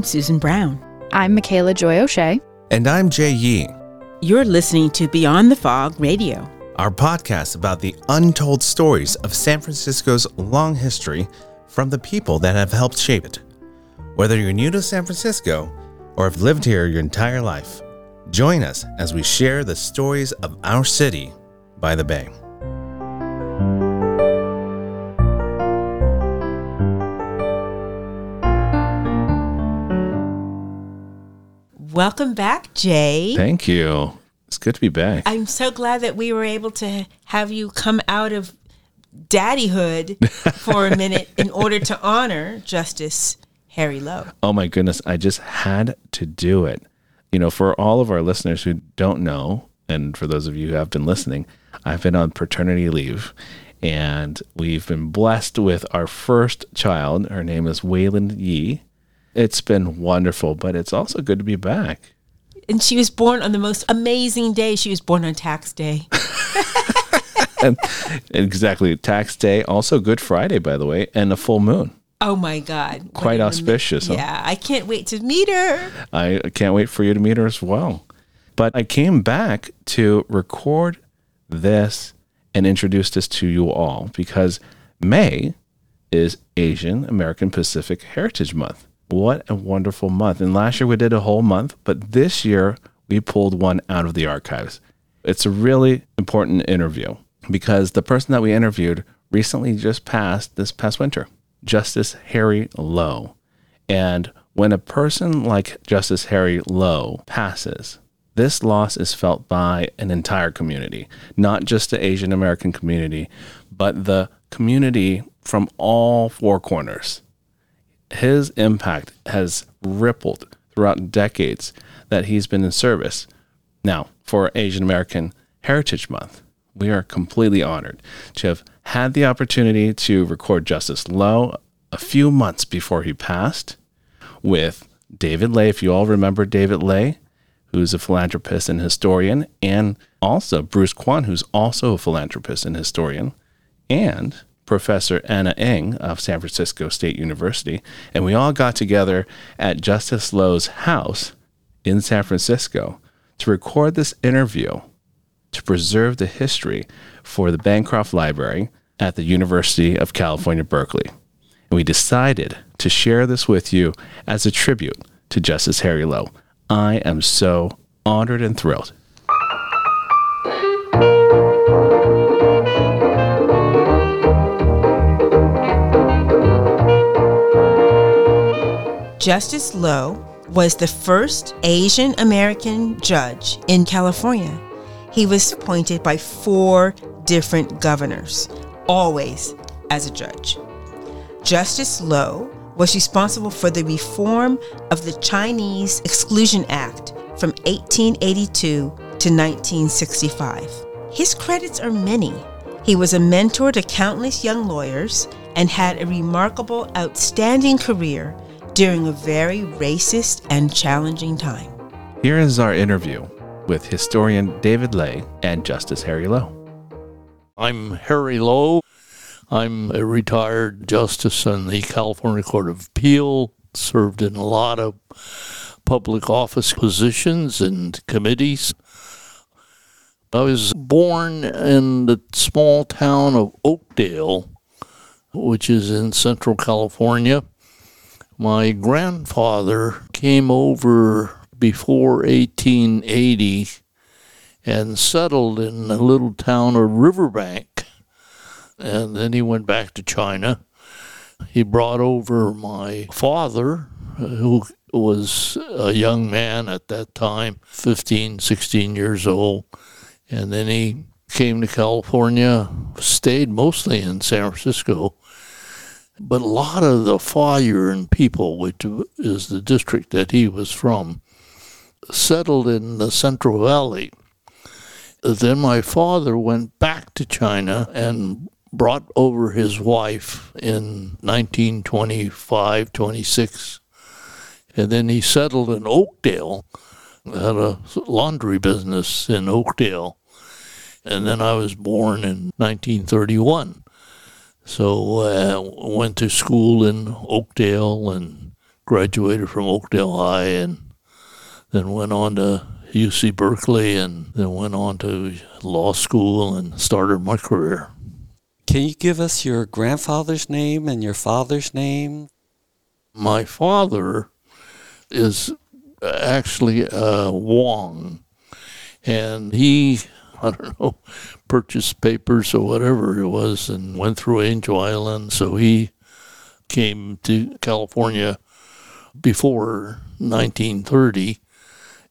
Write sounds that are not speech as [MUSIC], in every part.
I'm Susan Brown. I'm Michaela Joy O'Shea. And I'm Jay Yee. You're listening to Beyond the Fog Radio, our podcast about the untold stories of San Francisco's long history from the people that have helped shape it. Whether you're new to San Francisco or have lived here your entire life, join us as we share the stories of our city by the bay. Welcome back, Jay. Thank you. It's good to be back. I'm so glad that we were able to have you come out of daddyhood [LAUGHS] for a minute in order to honor Justice Harry Low. Oh my goodness, I just had to do it. You know, for all of our listeners who don't know, and for those of you who have been listening, I've been on paternity leave and we've been blessed with our first child. Her name is Wayland Yee. It's been wonderful, but it's also good to be back. And she was born on the most amazing day. She was born on tax day. [LAUGHS] [LAUGHS] and exactly, tax day, also Good Friday, by the way, and a full moon. Oh my God. Quite auspicious. Huh? Yeah, I can't wait to meet her. I can't wait for you to meet her as well. But I came back to record this and introduce this to you all because May is Asian American Pacific Heritage Month. What a wonderful month. And last year we did a whole month, but this year we pulled one out of the archives. It's a really important interview because the person that we interviewed recently just passed this past winter, Justice Harry Low. And when a person like Justice Harry Low passes, this loss is felt by an entire community, not just the Asian American community, but the community from all four corners his impact has rippled throughout decades that he's been in service. Now, for Asian American Heritage Month, we are completely honored to have had the opportunity to record Justice Low a few months before he passed with David Lei. If you all remember David Lei, who's a philanthropist and historian, and also Bruce Quan, who's also a philanthropist and historian, and Professor Anna Eng of San Francisco State University, and we all got together at Justice Low's house in San Francisco to record this interview to preserve the history for the Bancroft Library at the University of California, Berkeley. And we decided to share this with you as a tribute to Justice Harry Low. I am so honored and thrilled Justice Low was the first Asian American judge in California. He was appointed by four different governors, always as a judge. Justice Low was responsible for the reform of the Chinese Exclusion Act from 1882 to 1965. His credits are many. He was a mentor to countless young lawyers and had a remarkable, outstanding career during a very racist and challenging time. Here is our interview with historian David Lei and Justice Harry Low. I'm Harry Low. I'm a retired justice on the California Court of Appeal, served in a lot of public office positions and committees. I was born in the small town of Oakdale, which is in central California. My grandfather came over before 1880 and settled in the little town of Riverbank. And then he went back to China. He brought over my father, who was a young man at that time, 15, 16 years old. And then he came to California, stayed mostly in San Francisco, but a lot of the Huayuan people, which is the district that he was from, settled in the Central Valley. Then my father went back to China and brought over his wife in 1925, 26. And then he settled in Oakdale, had a laundry business in Oakdale. And then I was born in 1931. So I uh, went to school in Oakdale and graduated from Oakdale High and then went on to UC Berkeley and then went on to law school and started my career. Can you give us your grandfather's name and your father's name? My father is actually uh, Wong, and he, [LAUGHS] I don't know, purchased papers or whatever it was and went through Angel Island. So he came to California before 1930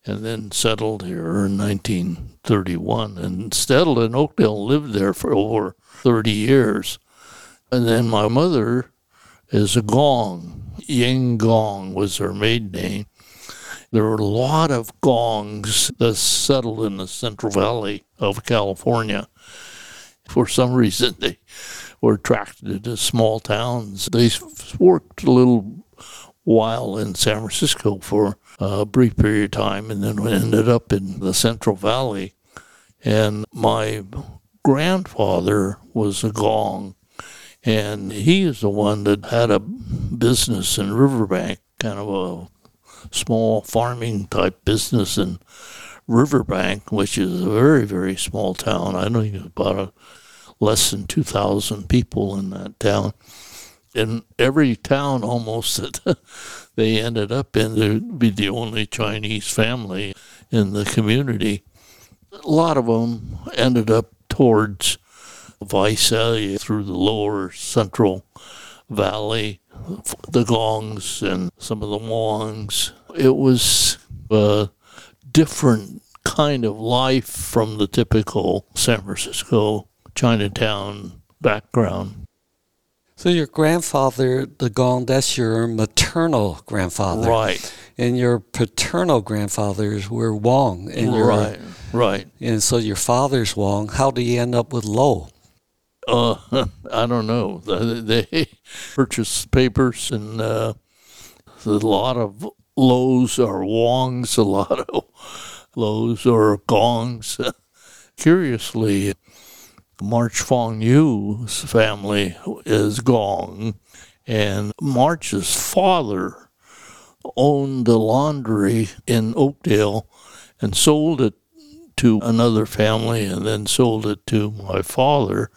and then settled here in 1931 and settled in Oakdale, lived there for over 30 years. And then my mother is a Gong. Ying Gong was her maiden name. There were a lot of Gongs that settled in the Central Valley of California. For some reason, they were attracted to small towns. They worked a little while in San Francisco for a brief period of time and then ended up in the Central Valley. And my grandfather was a gong, and he is the one that had a business in Riverbank, kind of a small farming type business in Riverbank, which is a very, very small town. I don't know about a, less than 2,000 people in that town. In every town almost that [LAUGHS] they ended up in, there'd be the only Chinese family in the community. A lot of them ended up towards Visalia through the lower central valley, the Gongs and some of the Wongs. It was a different kind of life from the typical San Francisco Chinatown background. So your grandfather, the Gong, that's your maternal grandfather. Right. And your paternal grandfathers were Wong. And your, right. Right. And so your father's Wong. How do you end up with Lo? Uh, [LAUGHS] I don't know. They [LAUGHS] purchased papers, and uh, a lot of lows are wongs, a lot of [LAUGHS] lows are gongs. Curiously, March Fong Eu's family is Gong, and March's father owned a laundry in Oakdale and sold it to another family and then sold it to my father.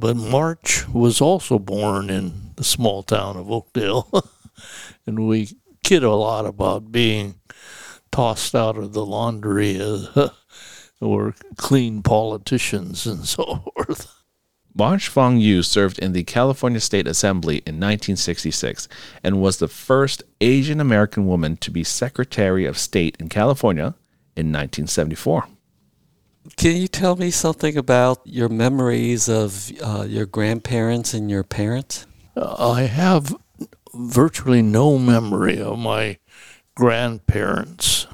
But March was also born in the small town of Oakdale, [LAUGHS] and we kid a lot about being tossed out of the laundry uh, as [LAUGHS] or clean politicians and so forth. March Fong Eu served in the California State Assembly in 1966 and was the first Asian American woman to be Secretary of State in California in 1974. Can you tell me something about your memories of uh, your grandparents and your parents? Uh, I have virtually no memory of my grandparents.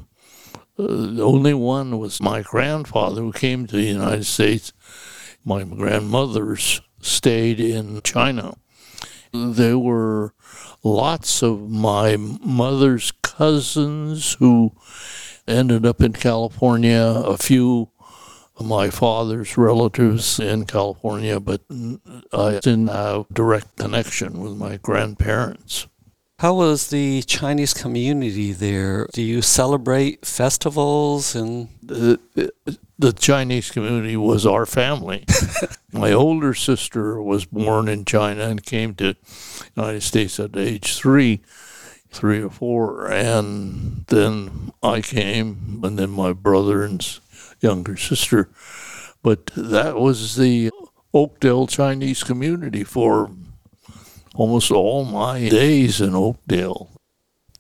Uh, the only one was my grandfather who came to the United States. My grandmothers stayed in China. There were lots of my mother's cousins who ended up in California, a few my father's relatives in California, but I didn't have direct connection with my grandparents. How was the Chinese community there? Do you celebrate festivals and the, the Chinese community was our family. [LAUGHS] My older sister was born in China and came to United States at age three, three or four, and then I came, and then my brother and younger sister. But that was the Oakdale Chinese community for almost all my days in Oakdale.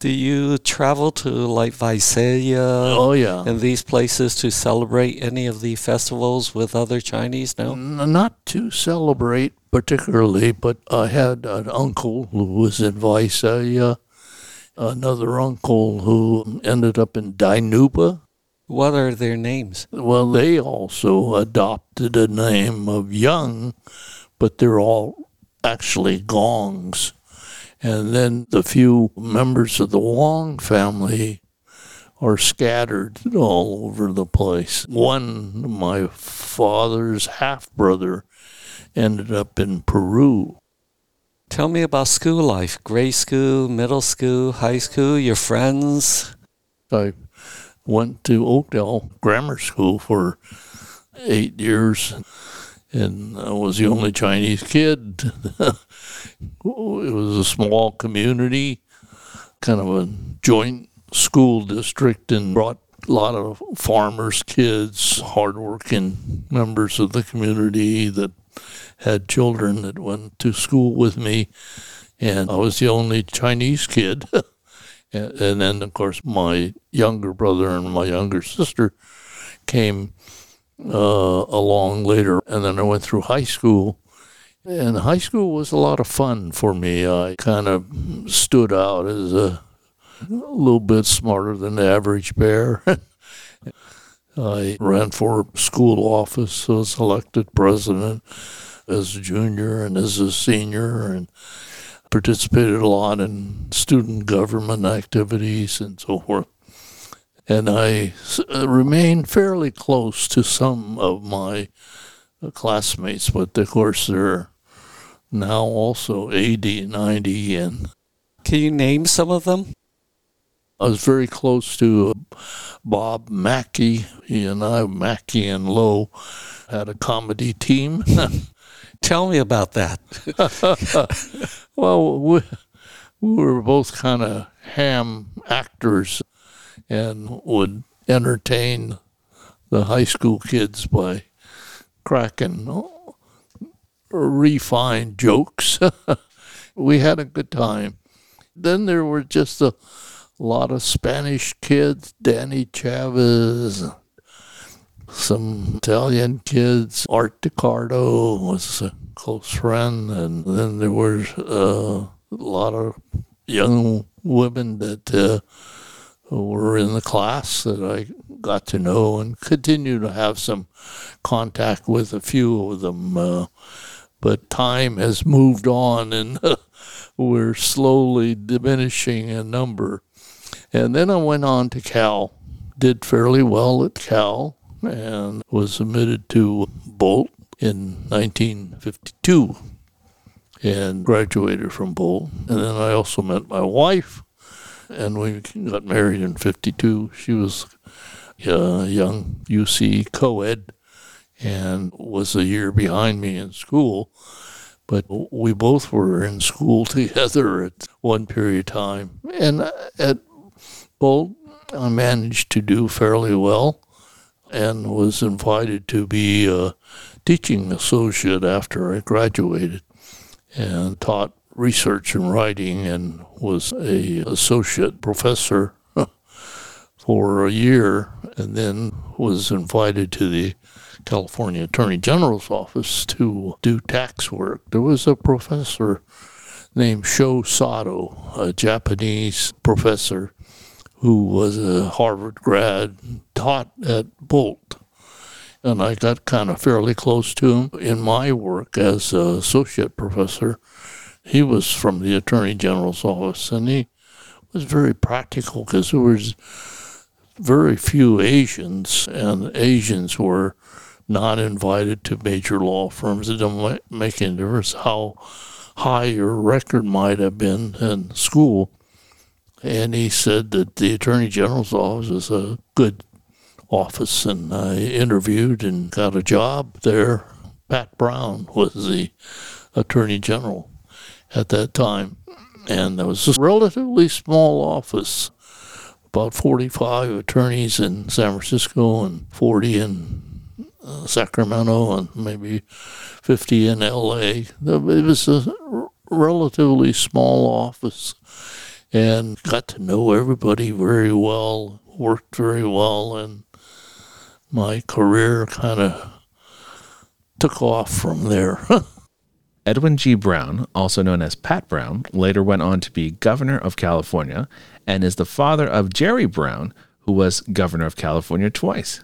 Do you travel to like Visalia? Oh yeah, and these places to celebrate any of the festivals with other Chinese? No, N- not to celebrate particularly, but I had an uncle who was in Visalia, another uncle who ended up in Dinuba. What are their names? Well, they also adopted a name of Young, but they're all actually gongs. And then the few members of the Wong family are scattered all over the place. One, my father's half brother, ended up in Peru. Tell me about school life grade school, middle school, high school, your friends. I went to Oakdale Grammar School for eight years, and I was the only Chinese kid. [LAUGHS] it was a small community, kind of a joint school district, and brought a lot of farmers' kids, hardworking members of the community that had children that went to school with me. And I was the only Chinese kid. [LAUGHS] and then, of course, my younger brother and my younger sister came uh, along later. And then I went through high school. And high school was a lot of fun for me. I kind of stood out as a a little bit smarter than the average bear. [LAUGHS] I ran for school office, was elected president as a junior and as a senior, and participated a lot in student government activities and so forth. And I uh, remained fairly close to some of my uh, classmates, but of course they're now also 80, 90, and. Can you name some of them? I was very close to Bob Mackey. He and I, Mackey and Low, had a comedy team. [LAUGHS] Tell me about that. [LAUGHS] well, we, we were both kind of ham actors and would entertain the high school kids by cracking refined jokes. [LAUGHS] we had a good time. Then there were just a a lot of Spanish kids, Danny Chavez, some Italian kids. Art DiCardo was a close friend, and then there was uh, a lot of young women that uh, were in the class that I got to know and continue to have some contact with a few of them. Uh, but time has moved on, and [LAUGHS] we're slowly diminishing in number. And then I went on to Cal, did fairly well at Cal, and was admitted to Boalt in 1952 and graduated from Boalt. And then I also met my wife, and we got married in 52. She was a young UC co ed and was a year behind me in school. But we both were in school [LAUGHS] together at one period of time. And at Boalt, I managed to do fairly well and was invited to be a teaching associate after I graduated and taught research and writing and was a associate professor [LAUGHS] for a year and then was invited to the California Attorney General's office to do tax work. There was a professor named Sho Sato, a Japanese professor who was a Harvard grad, taught at Boalt. And I got kind of fairly close to him in my work as associate professor. He was from the Attorney General's office, and he was very practical because there was very few Asians, and Asians were not invited to major law firms. It didn't make any difference how high your record might have been in school and he said that the Attorney General's office is a good office, and I interviewed and got a job there. Pat Brown was the Attorney General at that time, and there was a relatively small office, about 45 attorneys in San Francisco and 40 in uh, Sacramento and maybe 50 in LA. It was a relatively small office and got to know everybody very well, worked very well, and my career kind of took off from there. [LAUGHS] Edwin G. Brown, also known as Pat Brown, later went on to be governor of California and is the father of Jerry Brown, who was governor of California twice.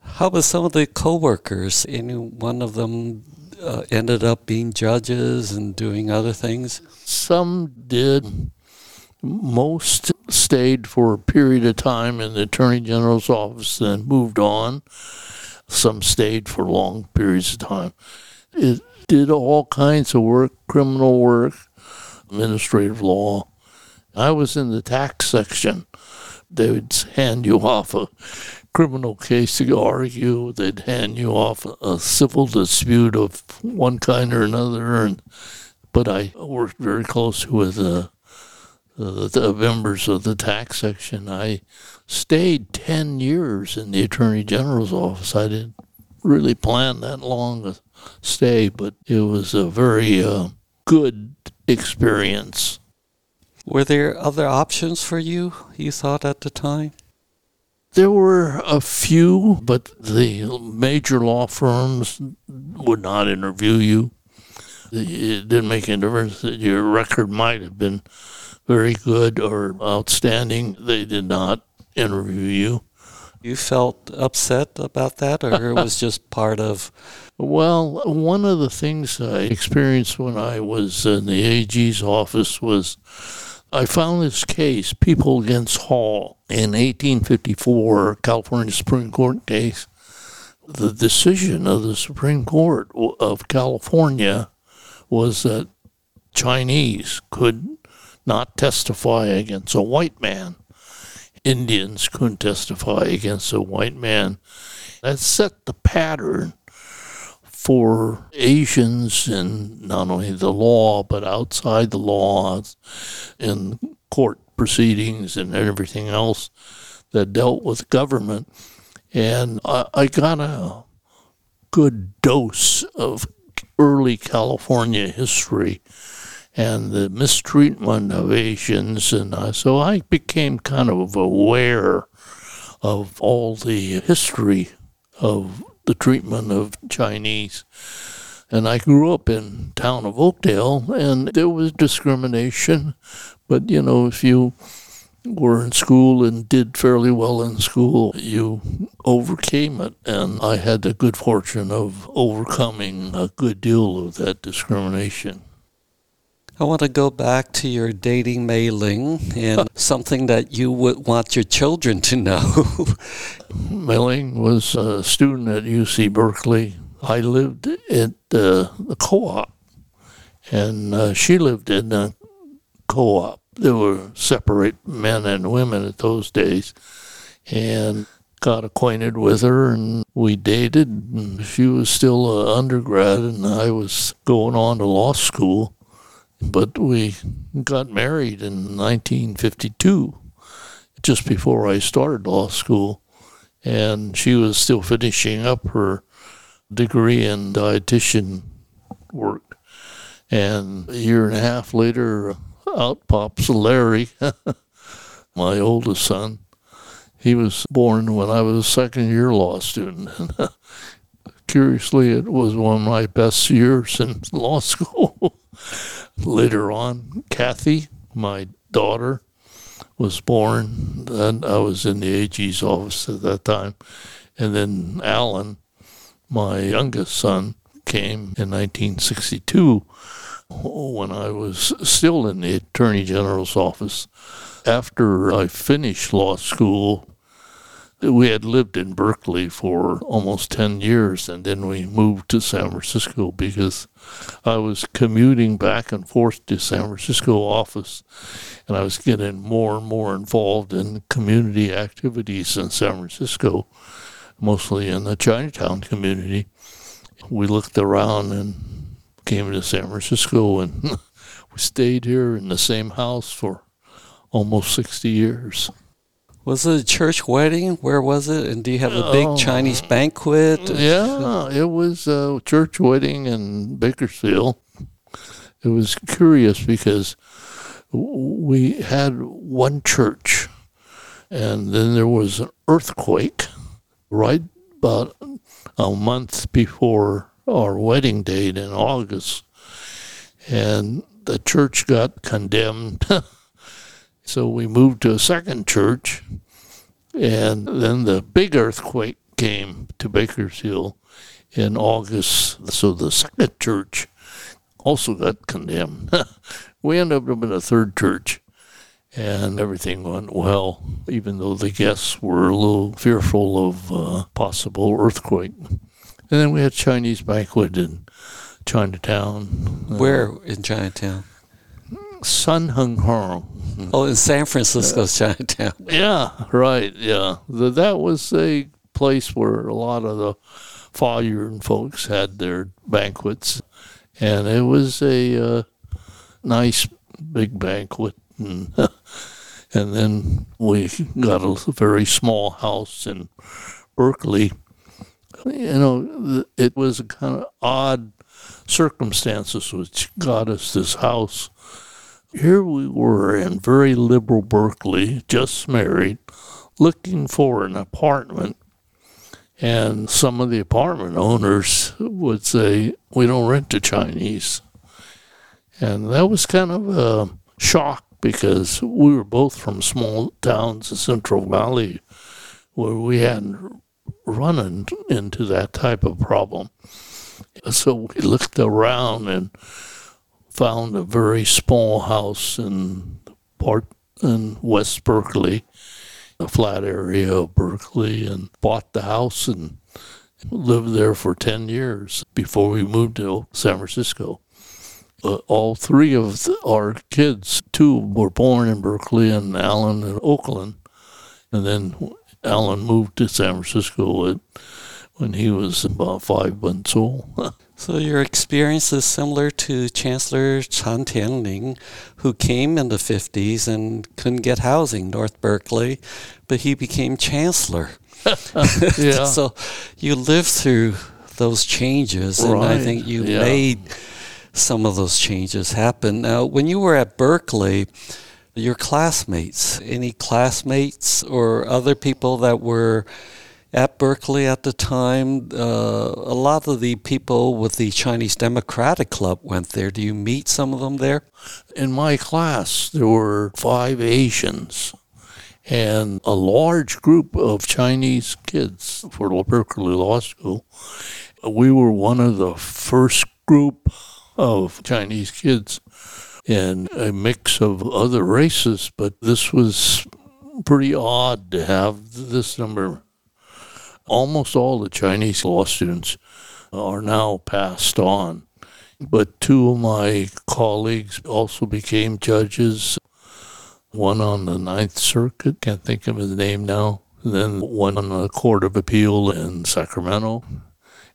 How about some of the co-workers? Any one of them uh, ended up being judges and doing other things? Some did. Most stayed for a period of time in the Attorney General's office, then moved on. Some stayed for long periods of time. It did all kinds of work, criminal work, administrative law. I was in the tax section. They would hand you off a criminal case to argue. They'd hand you off a civil dispute of one kind or another. And but I worked very close with uh, the, the members of the tax section. I stayed ten years in the attorney general's office. I didn't really plan that long a stay, but it was a very uh, good experience. Were there other options for you, you thought at the time? There were a few, but the major law firms would not interview you. It didn't make any difference that your record might have been very good or outstanding. They did not interview you. You felt upset about that, or it was [LAUGHS] just part of? Well, one of the things I experienced when I was in the AG's office was I found this case, People Against Hall, in 1854, California Supreme Court case. The decision of the Supreme Court of California was that Chinese could not testify against a white man. Indians couldn't testify against a white man. That set the pattern for Asians in not only the law, but outside the law, in court proceedings and everything else that dealt with government. And I, I got a good dose of early California history and the mistreatment of Asians. And uh, so I became kind of aware of all the history of the treatment of Chinese. And I grew up in town of Oakdale, and there was discrimination. But, you know, if you were in school and did fairly well in school, you overcame it. And I had the good fortune of overcoming a good deal of that discrimination. I want to go back to your dating Mei Ling and [LAUGHS] something that you would want your children to know. [LAUGHS] Mei Ling was a student at UC Berkeley. I lived at uh, the co op, and uh, she lived in the co op. There were separate men and women at those days, and got acquainted with her and we dated and she was still an undergrad and I was going on to law school but we got married in 1952, just before I started law school. And she was still finishing up her degree in dietitian work. And a year and a half later, out pops Larry, [LAUGHS] my oldest son. He was born when I was a second year law student. [LAUGHS] Curiously, it was one of my best years in [LAUGHS] law school. Later on, Kathy, my daughter, was born. And I was in the AG's office at that time. And then Alan, my youngest son, came in 1962 when I was still in the Attorney General's office. After I finished law school, we had lived in Berkeley for almost 10 years, and then we moved to San Francisco because I was commuting back and forth to San Francisco office, and I was getting more and more involved in community activities in San Francisco, mostly in the Chinatown community. We looked around and came to San Francisco, and [LAUGHS] we stayed here in the same house for almost 60 years. Was it a church wedding? Where was it? And do you have a big oh, Chinese banquet? Mm. Yeah, it was a church wedding in Bakersfield. It was curious because we had one church, and then there was an earthquake right about a month before our wedding date in August, and the church got condemned. [LAUGHS] So we moved to a second church, and then the big earthquake came to Bakersfield in August. So the second church also got condemned. [LAUGHS] we ended up in a third church, and everything went well, even though the guests were a little fearful of uh, possible earthquake. And then we had Chinese banquet in Chinatown. Where in Chinatown? Sun Hung Heung. Oh, in San Francisco's Chinatown. Yeah, right. Yeah, the, that was a place where a lot of the Falyard folks had their banquets, and it was a uh, nice big banquet. And, [LAUGHS] and then we got a very small house in Berkeley. You know, it was a kind of odd circumstances which got us this house. Here we were in very liberal Berkeley, just married, looking for an apartment. And some of the apartment owners would say, We don't rent to Chinese. And that was kind of a shock because we were both from small towns in Central Valley where we hadn't run into that type of problem. So we looked around and found a very small house in part in West Berkeley, a flat area of Berkeley, and bought the house and lived there for 10 years before we moved to San Francisco. Uh, all three of the, our kids, two were born in Berkeley and Alan in Oakland. And then Alan moved to San Francisco when he was about five months old. [LAUGHS] so your experience is similar to Chancellor Chan Tianling, who came in the 50s and couldn't get housing North Berkeley, but he became chancellor. [LAUGHS] yeah. [LAUGHS] so you lived through those changes, and I think you yeah. made some of those changes happen. Now, when you were at Berkeley, your classmates, any classmates or other people that were at Berkeley at the time, uh, a lot of the people with the Chinese Democratic Club went there. Do you meet some of them there? In my class, there were five Asians and a large group of Chinese kids for Berkeley Law School. We were one of the first group of Chinese kids and a mix of other races, but this was pretty odd to have this number. Almost all the Chinese law students are now passed on, but two of my colleagues also became judges. One on the Ninth Circuit, can't think of his name now, then one on the Court of Appeal in Sacramento.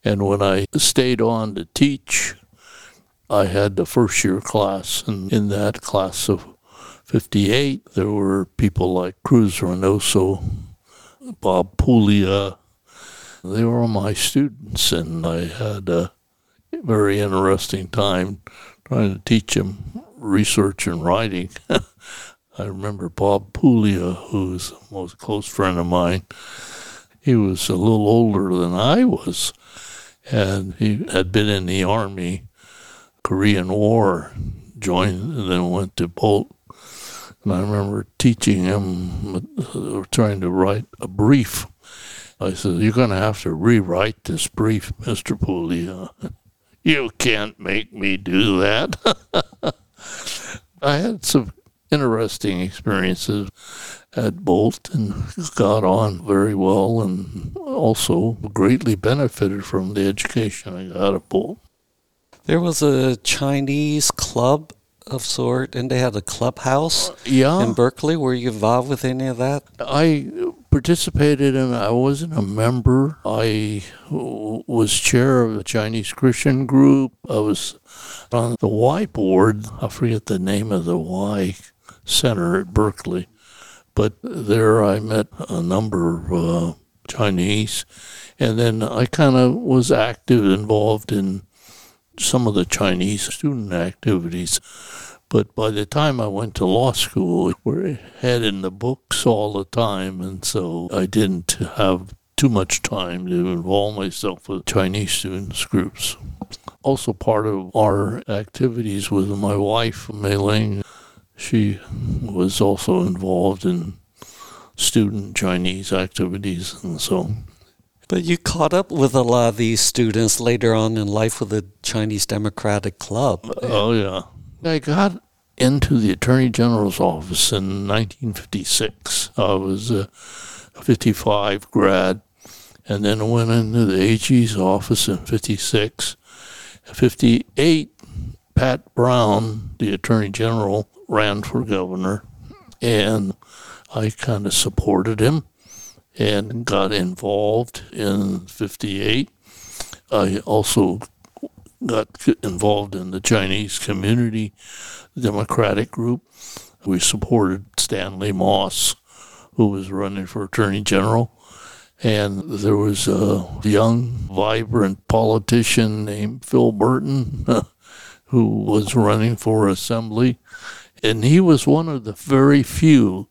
And when I stayed on to teach, I had the first year class, and in that class of 58, there were people like Cruz Reynoso, Bob Puglia. They were my students, and I had a very interesting time trying to teach them research and writing. [LAUGHS] I remember Bob Puglia, who's a most close friend of mine. He was a little older than I was, and he had been in the army Korean War, joined and then went to Boalt. And I remember teaching him, uh, trying to write a brief. I said, You're going to have to rewrite this brief, Mr. Puglia. You can't make me do that. [LAUGHS] I had some interesting experiences at Boalt and got on very well and also greatly benefited from the education I got at Boalt. There was a Chinese club of sort, and they had a clubhouse uh, yeah. in Berkeley. Were you involved with any of that? I participated in. I wasn't a member. I was chair of the Chinese Christian group. I was on the Y board. I forget the name of the Y center at Berkeley, but there I met a number of uh, Chinese, and then I kind of was active, involved in some of the Chinese student activities. But by the time I went to law school, we had in the books all the time, and so I didn't have too much time to involve myself with Chinese students groups. Also, part of our activities with my wife, Mei Ling, she was also involved in student Chinese activities, and so but you caught up with a lot of these students later on in life with the Chinese Democratic Club. Oh, yeah. I got into the Attorney General's office in 1956. I was a 55 grad, and then I went into the AG's office in 56. 58, Pat Brown, the Attorney General, ran for governor, and I kind of supported him and got involved in 58. I also got involved in the Chinese Community Democratic Group. We supported Stanley Mosk, who was running for Attorney General. And there was a young, vibrant politician named Phil Burton [LAUGHS] who was running for assembly. And he was one of the very few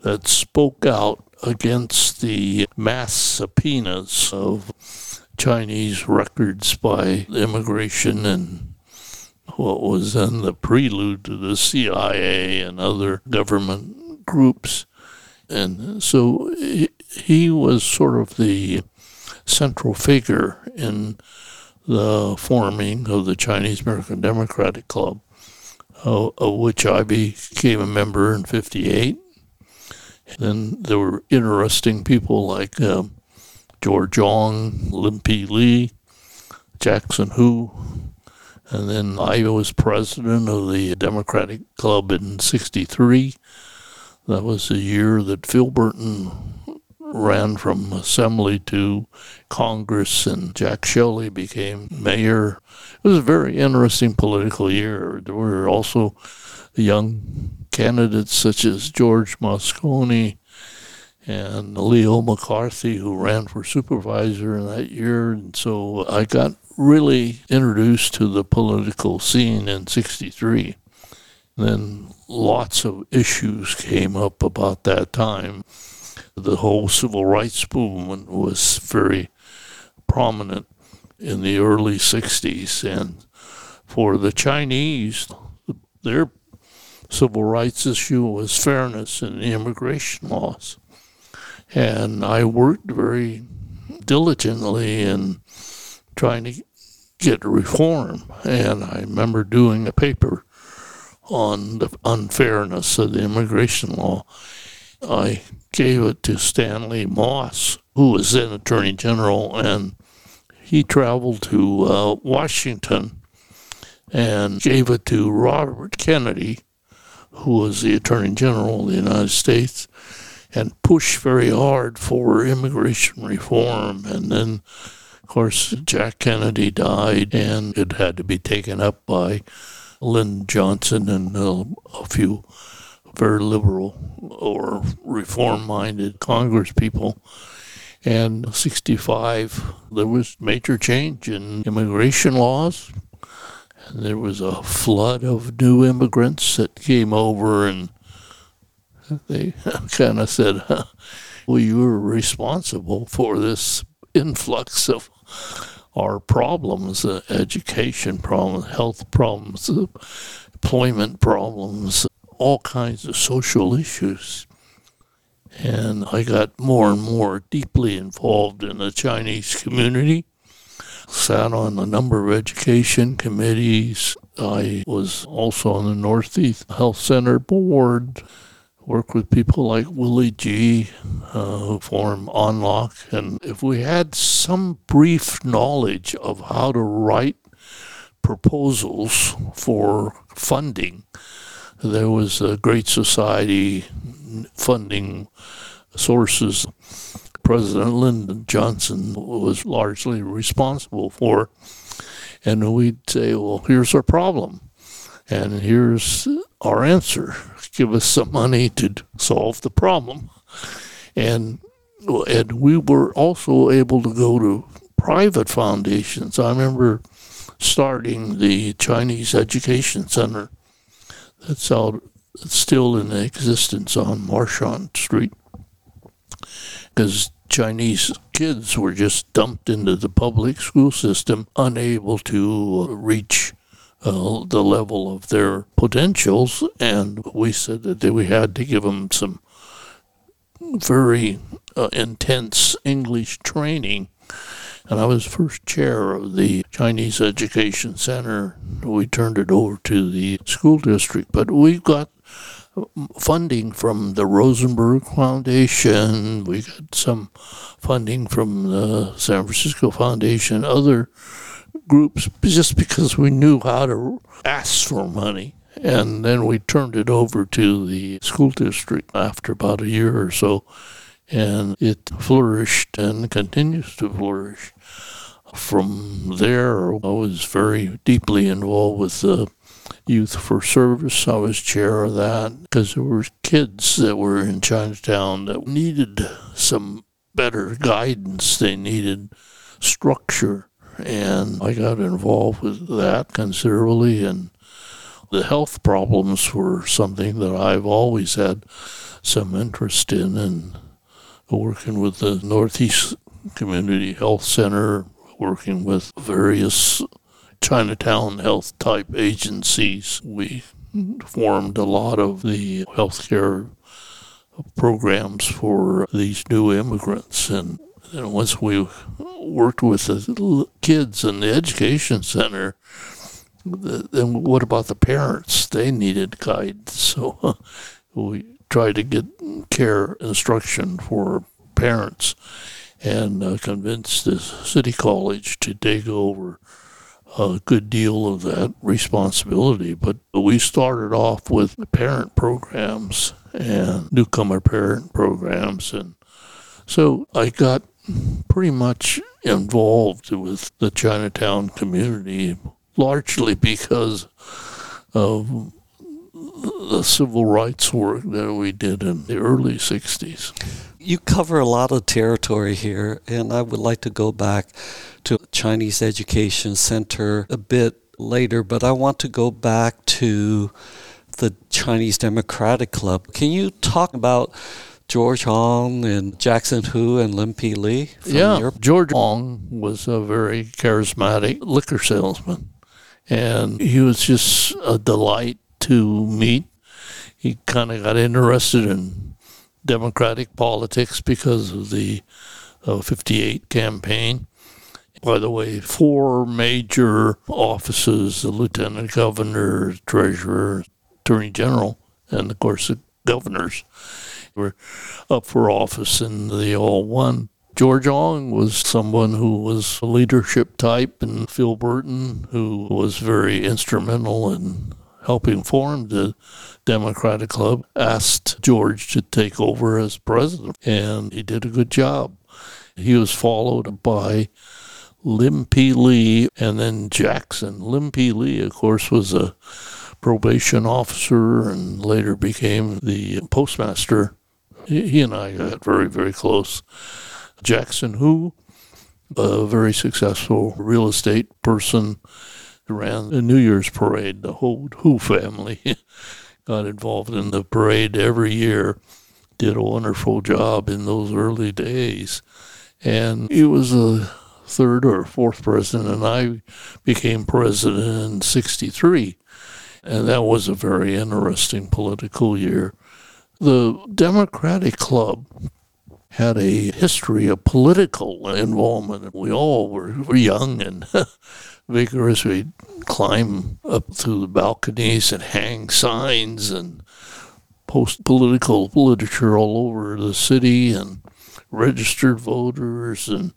that spoke out against the mass subpoenas of Chinese records by immigration and what was then the prelude to the CIA and other government groups. And so he was sort of the central figure in the forming of the Chinese American Democratic Club, of which I became a member in 58. Then there were interesting people like um, George Ong, Lim P. Lee, Jackson Hu, and then I was president of the Democratic Club in 63. That was the year that Phil Burton ran from assembly to Congress and Jack Shelley became mayor. It was a very interesting political year. There were also young candidates such as George Moscone and Leo McCarthy, who ran for supervisor in that year. And so I got really introduced to the political scene in 63. Then lots of issues came up about that time. The whole civil rights movement was very prominent in the early 60s. And for the Chinese, their civil rights issue was fairness in the immigration laws. And I worked very diligently in trying to get reform. And I remember doing a paper on the unfairness of the immigration law. I gave it to Stanley Mosk, who was then Attorney General, and he traveled to uh, Washington and gave it to Robert Kennedy, who was the Attorney General of the United States, and pushed very hard for immigration reform. And then, of course, Jack Kennedy died, and it had to be taken up by Lyndon Johnson and uh, a few very liberal or reform minded Congress people. And 65, there was major change in immigration laws. And there was a flood of new immigrants that came over, and they kind of said, Well, you were responsible for this influx of our problems uh, education problems, health problems, uh, employment problems, all kinds of social issues. And I got more and more deeply involved in the Chinese community sat on a number of education committees. I was also on the Northeast Health Center board, worked with people like Willie G., uh, who formed On Lok. And if we had some brief knowledge of how to write proposals for funding, there was a Great Society funding sources President Lyndon Johnson was largely responsible for. And we'd say, well, here's our problem, and here's our answer. Give us some money to solve the problem. And and we were also able to go to private foundations. I remember starting the Chinese Education Center that's out still in existence on Merchant Street because Chinese kids were just dumped into the public school system, unable to reach uh, the level of their potentials. And we said that we had to give them some very uh, intense English training. And I was first chair of the Chinese Education Center. We turned it over to the school district, but we got funding from the Rosenberg Foundation. We got some funding from the San Francisco Foundation, other groups just because we knew how to ask for money. And then we turned it over to the school district after about a year or so. And it flourished and continues to flourish. From there, I was very deeply involved with the Youth for Service. I was chair of that because there were kids that were in Chinatown that needed some better guidance. They needed structure. And I got involved with that considerably. And the health problems were something that I've always had some interest in. And working with the Northeast Community Health Center, working with various Chinatown health type agencies. We formed a lot of the healthcare programs for these new immigrants. And then once we worked with the kids in the education center, then what about the parents? They needed guidance. So [LAUGHS] we tried to get care instruction for parents and uh, convinced the city college to take over a good deal of that responsibility. But we started off with parent programs and newcomer parent programs. And so I got pretty much involved with the Chinatown community, largely because of the civil rights work that we did in the early 60s. You cover a lot of territory here, and I would like to go back to Chinese Education Center a bit later, but I want to go back to the Chinese Democratic Club. Can you talk about George Hong and Jackson Hu and Lim P. Lee? yeah, your- George Hong was a very charismatic liquor salesman, and he was just a delight to meet. He kind of got interested in Democratic politics because of the uh, 58 campaign. By the way, four major offices the lieutenant governor, treasurer, attorney general, and of course the governors were up for office and they all won. George Hong was someone who was a leadership type, and Phil Burton, who was very instrumental in helping form the Democratic Club, asked George to take over as president, and he did a good job. He was followed by Lim P. Lee and then Jackson. Lim P. Lee, of course, was a probation officer and later became the postmaster. He and I got very, very close. Jackson Hu, a very successful real estate person ran the New Year's parade. The whole Hu family [LAUGHS] got involved in the parade every year. Did a wonderful job in those early days. And he was a third or fourth president, and I became president in 63. And that was a very interesting political year. The Democratic Club had a history of political involvement. We all were, were young and [LAUGHS] vigorous. We'd climb up through the balconies and hang signs and post political literature all over the city and registered voters and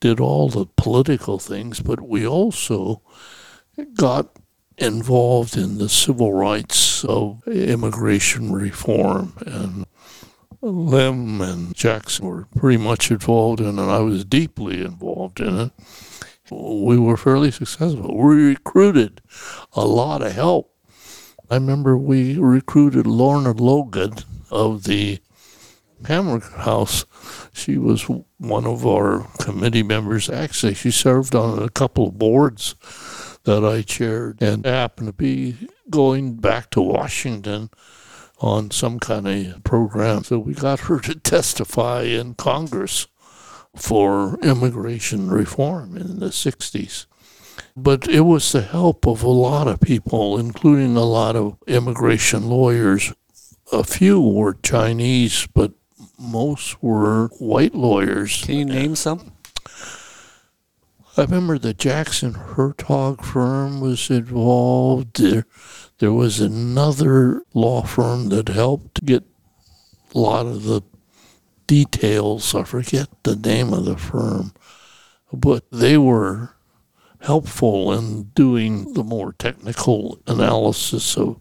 did all the political things. But we also got involved in the civil rights of immigration reform and Lim and Jackson were pretty much involved in it. I was deeply involved in it we were fairly successful. We recruited a lot of help. I remember we recruited Lorna Logan of the Cameron House. She was one of our committee members. Actually, she served on a couple of boards that I chaired and happened to be going back to Washington on some kind of program. So we got her to testify in Congress for immigration reform in the 60s. But it was the help of a lot of people, including a lot of immigration lawyers. A few were Chinese, but most were white lawyers. Can you name some? I remember the Jackson Hertog firm was involved. There, there was another law firm that helped get a lot of the details. I forget the name of the firm, but they were helpful in doing the more technical analysis of.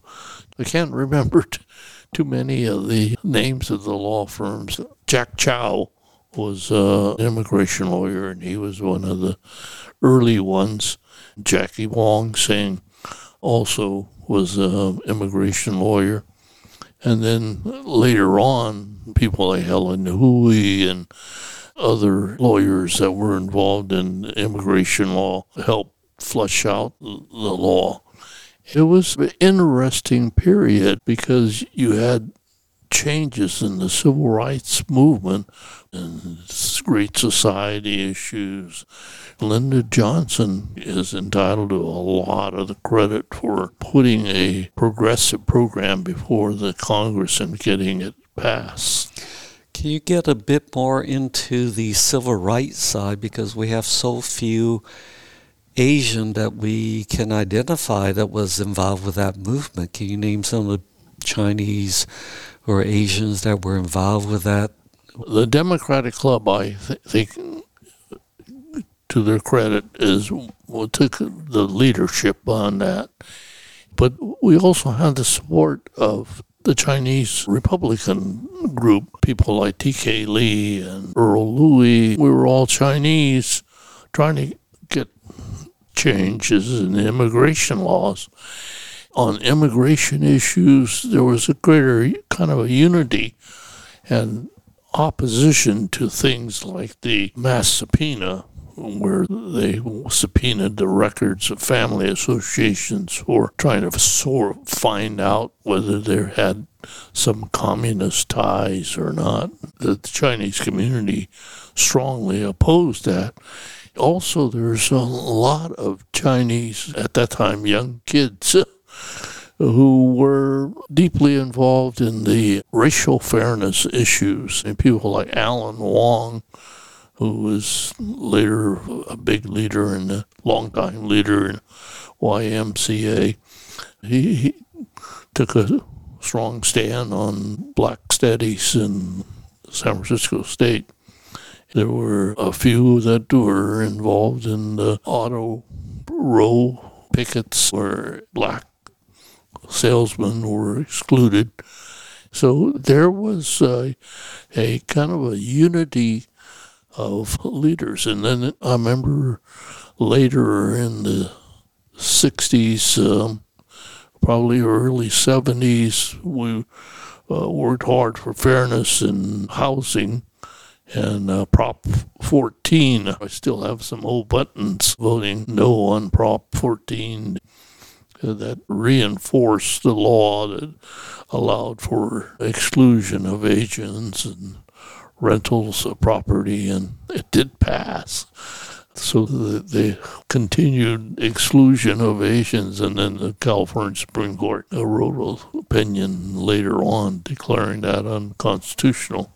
I can't remember t- [LAUGHS] too many of the names of the law firms. Jack Chow was uh, an immigration lawyer, and he was one of the early ones. Jackie Wong Sing also was an immigration lawyer. And then later on, people like Helen Hui and other lawyers that were involved in immigration law helped flush out the law. It was an interesting period because you had changes in the civil rights movement and Great Society issues. Lyndon Johnson is entitled to a lot of the credit for putting a progressive program before the Congress and getting it passed. Can you get a bit more into the civil rights side because we have so few Asian that we can identify that was involved with that movement? Can you name some of the Chinese or Asians that were involved with that? The Democratic Club, I th- think, to their credit, is took the leadership on that. But we also had the support of the Chinese Republican group, people like T.K. Lee and Earl Louis. We were all Chinese trying to get changes in the immigration laws on immigration issues, there was a greater kind of a unity and opposition to things like the mass subpoena, where they subpoenaed the records of family associations for trying to sort of find out whether there had some communist ties or not. The Chinese community strongly opposed that. Also, there's a lot of Chinese, at that time, young kids [LAUGHS] who were deeply involved in the racial fairness issues, and people like Alan Wong, who was later a big leader and a longtime leader in YMCA. He, he took a strong stand on black studies in San Francisco State. There were a few that were involved in the auto row pickets where black salesmen were excluded. So there was a, a kind of a unity of leaders. And then I remember later in the 60s, um, probably early 70s, we uh, worked hard for fairness in housing. And uh, Prop 14, I still have some old buttons voting no on Prop 14 that reinforced the law that allowed for exclusion of Asians and rentals of property, and it did pass. So the, the continued exclusion of Asians, and then the California Supreme Court wrote an opinion later on declaring that unconstitutional.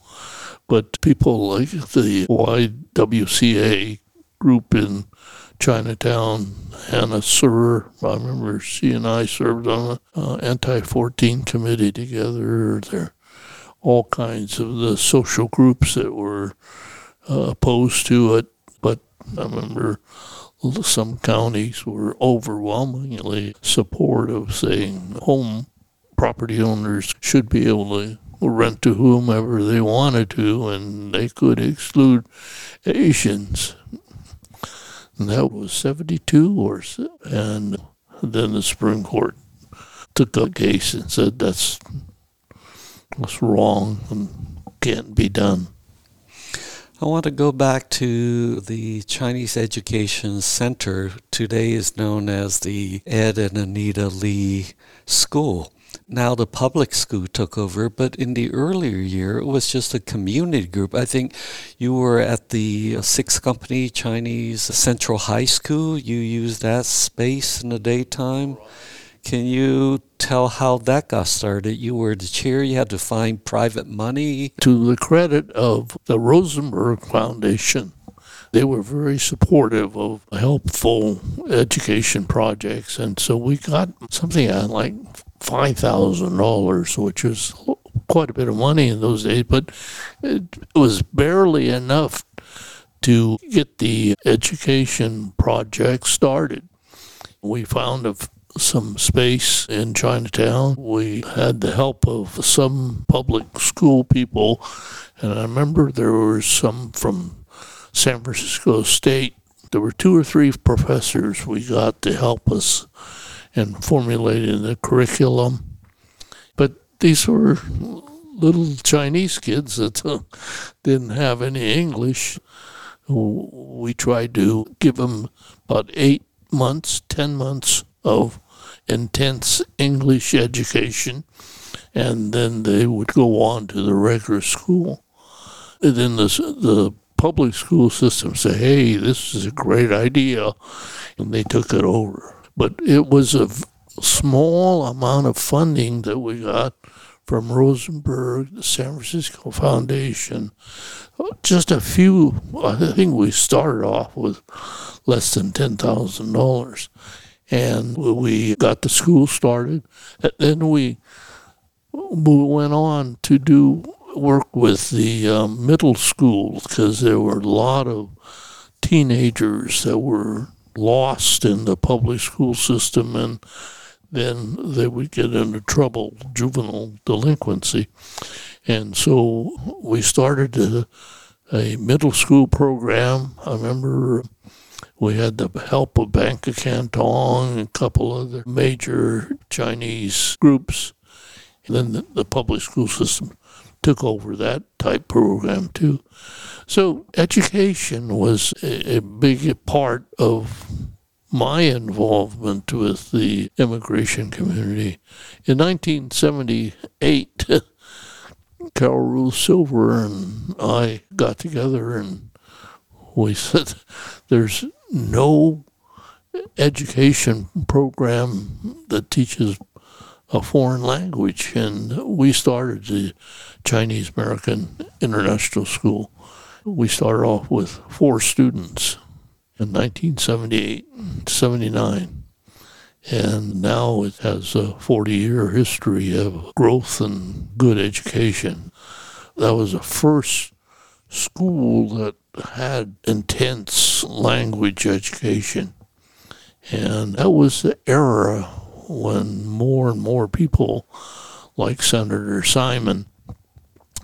But people like the YWCA group in Chinatown, Hannah Sur. I remember she and I served on an uh, anti-14 committee together. There all kinds of the social groups that were uh, opposed to it, but I remember some counties were overwhelmingly supportive, saying home property owners should be able to rent to whomever they wanted to, and they could exclude Asians. And that was 72 or so. And then the Supreme Court took the case and said that's, that's wrong and can't be done. I want to go back to the Chinese Education Center. Today is known as the Ed and Anita Lee School now the public school took over, but in the earlier year, it was just a community group. I think you were at the Six Company Chinese Central High School. You used that space in the daytime. Can you tell how that got started? You were the chair, you had to find private money. To the credit of the Rosenberg Foundation, they were very supportive of helpful education projects. And so we got something like $5,000, which was quite a bit of money in those days, but it was barely enough to get the education project started. We found some space in Chinatown. We had the help of some public school people, and I remember there were some from San Francisco State. There were two or three professors we got to help us in formulating the curriculum. But these were little Chinese kids that uh, didn't have any English. We tried to give them about eight months, ten months of intense English education, and then they would go on to the regular school. And then the, the public school system said, hey, this is a great idea, and they took it over. But it was a small amount of funding that we got from Rosenberg, the San Francisco Foundation. Just a few, I think we started off with less than $10,000 and we got the school started. And then we we went on to do work with the um, middle school because there were a lot of teenagers that were lost in the public school system and then they would get into trouble, juvenile delinquency. And so we started a, a middle school program. I remember we had the help of Bank of Canton and a couple other major Chinese groups. And then the, the public school system took over that type program too. So education was a, a big part of my involvement with the immigration community. In 1978, [LAUGHS] Carol Silver and I got together and we [LAUGHS] said there's no education program that teaches a foreign language. And we started the Chinese American International School. We started off with four students in 1978, 79. And now it has a 40 year history of growth and good education. That was the first school that had intense language education. And that was the era when more and more people, like Senator Simon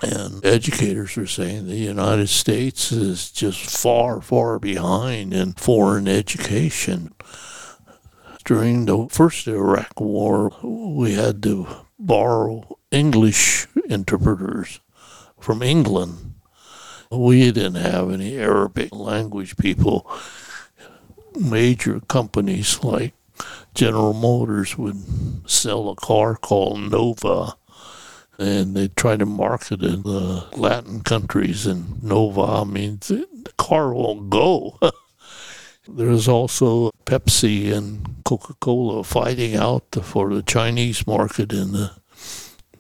and educators, are saying the United States is just far, far behind in foreign education. During the first Iraq War, we had to borrow English interpreters from England we didn't have any Arabic language people. Major companies like General Motors would sell a car called Nova, and they try to market it in the Latin countries, and Nova means the car won't go. [LAUGHS] There's also Pepsi and Coca Cola fighting out for the Chinese market in the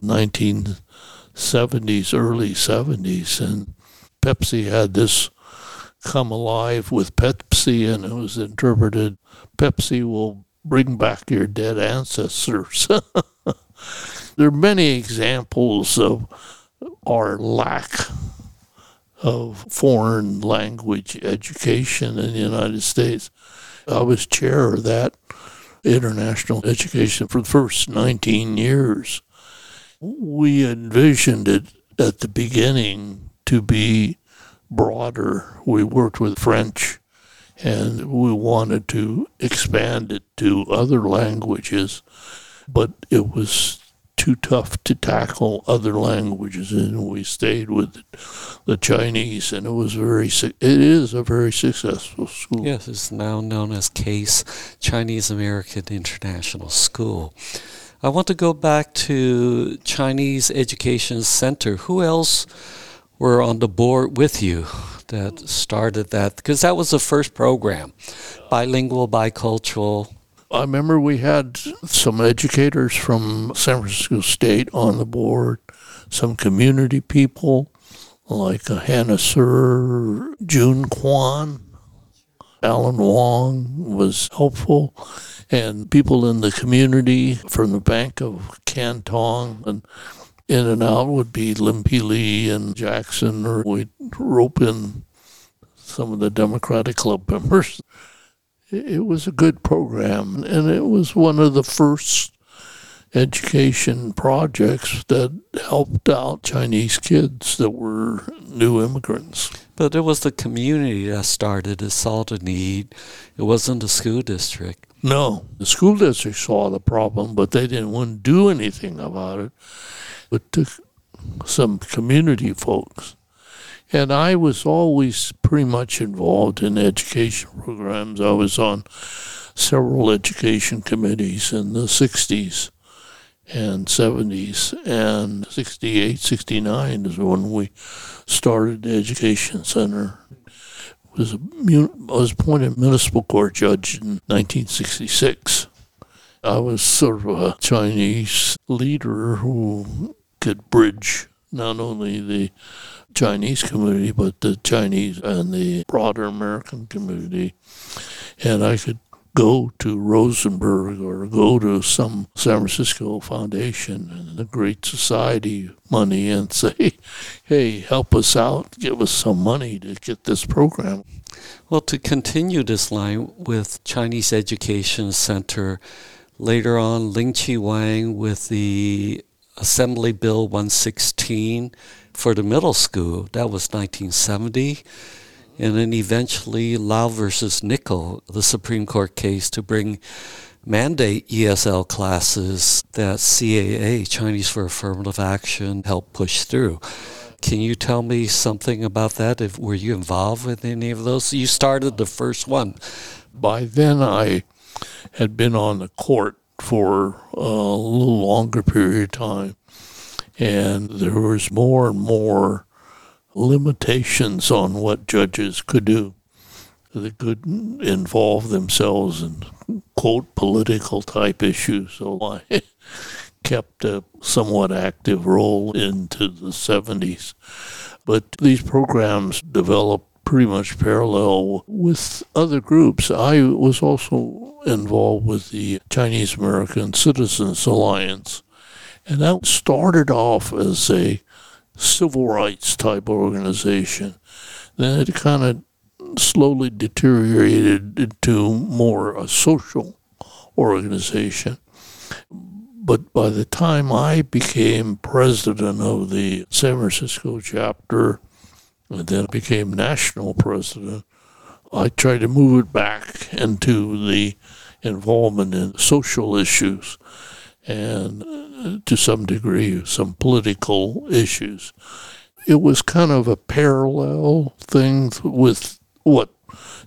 1970s, early 70s, and Pepsi had this come alive with Pepsi, and it was interpreted Pepsi will bring back your dead ancestors. [LAUGHS] there are many examples of our lack of foreign language education in the United States. I was chair of that international education for the first 19 years. We envisioned it at the beginning to be broader. We worked with French and we wanted to expand it to other languages, but it was too tough to tackle other languages, and we stayed with the Chinese, and it was very. It is a very successful school. Yes, it's now known as CASE, Chinese American International School. I want to go back to Chinese Education Center. Who else? Were on the board with you that started that because that was the first program bilingual bicultural. I remember we had some educators from san francisco state on the board some community people like uh, hannah sir june kwan alan wong was helpful and people in the community from the bank of canton and in and out would be Lim P. Lee and Jackson, or we'd rope in some of the Democratic Club members. It was a good program, and it was one of the first education projects that helped out Chinese kids that were new immigrants. But it was the community that started it, saw the need. It wasn't the school district. No, the school district saw the problem, but they didn't want to do anything about it. It took some community folks. And I was always pretty much involved in education programs. I was on several education committees in the 60s and 70s. And 68, 69 is when we started the education center. Was a, was appointed municipal court judge in 1966. I was sort of a Chinese leader who could bridge not only the Chinese community, but the Chinese and the broader American community. And I could go to Rosenberg or go to some San Francisco foundation and the Great Society money and [LAUGHS] say, hey, help us out, give us some money to get this program. Well, to continue this line with Chinese Education Center, later on, Ling Chi Wang with the Assembly Bill 116 for the middle school, that was 1970. And then eventually, Lau versus Nichols, the Supreme Court case to bring mandate ESL classes that CAA, Chinese for Affirmative Action, helped push through. Can you tell me something about that? If were you involved with any of those? You started the first one. By then, I had been on the court for a little longer period of time, and there was more and more limitations on what judges could do. They could involve themselves in quote political type issues. So I [LAUGHS] kept a somewhat active role into the 70s. But these programs developed pretty much parallel with other groups. I was also involved with the Chinese American Citizens Alliance. And that started off as a civil rights type organization. Then it kind of slowly deteriorated into more a social organization. But by the time I became president of the San Francisco chapter, and then became national president, I tried to move it back into the involvement in social issues and uh, to some degree some political issues. It was kind of a parallel thing with what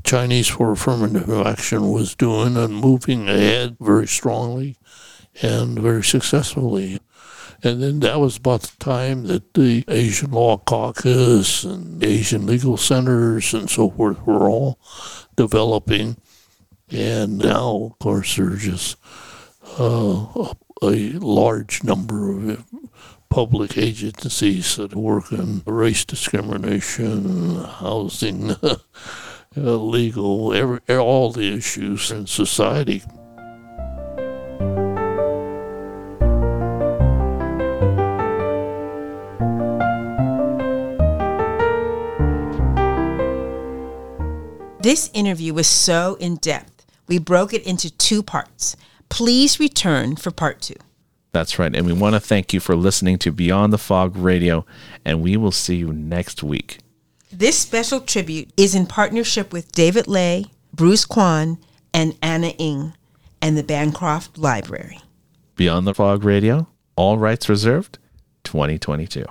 Chinese for Affirmative Action was doing and moving ahead very strongly and very successfully. And then that was about the time that the Asian Law Caucus and Asian legal centers and so forth were all developing. And now, of course, there's just uh, a large number of public agencies that work on race discrimination, housing, [LAUGHS] uh, legal, every, all the issues in society. This interview was so in depth, we broke it into two parts. Please return for part two. That's right. And we want to thank you for listening to Beyond the Fog Radio, and we will see you next week. This special tribute is in partnership with David Lei, Bruce Quan, and Anna Ing, and the Bancroft Library. Beyond the Fog Radio, all rights reserved, 2022.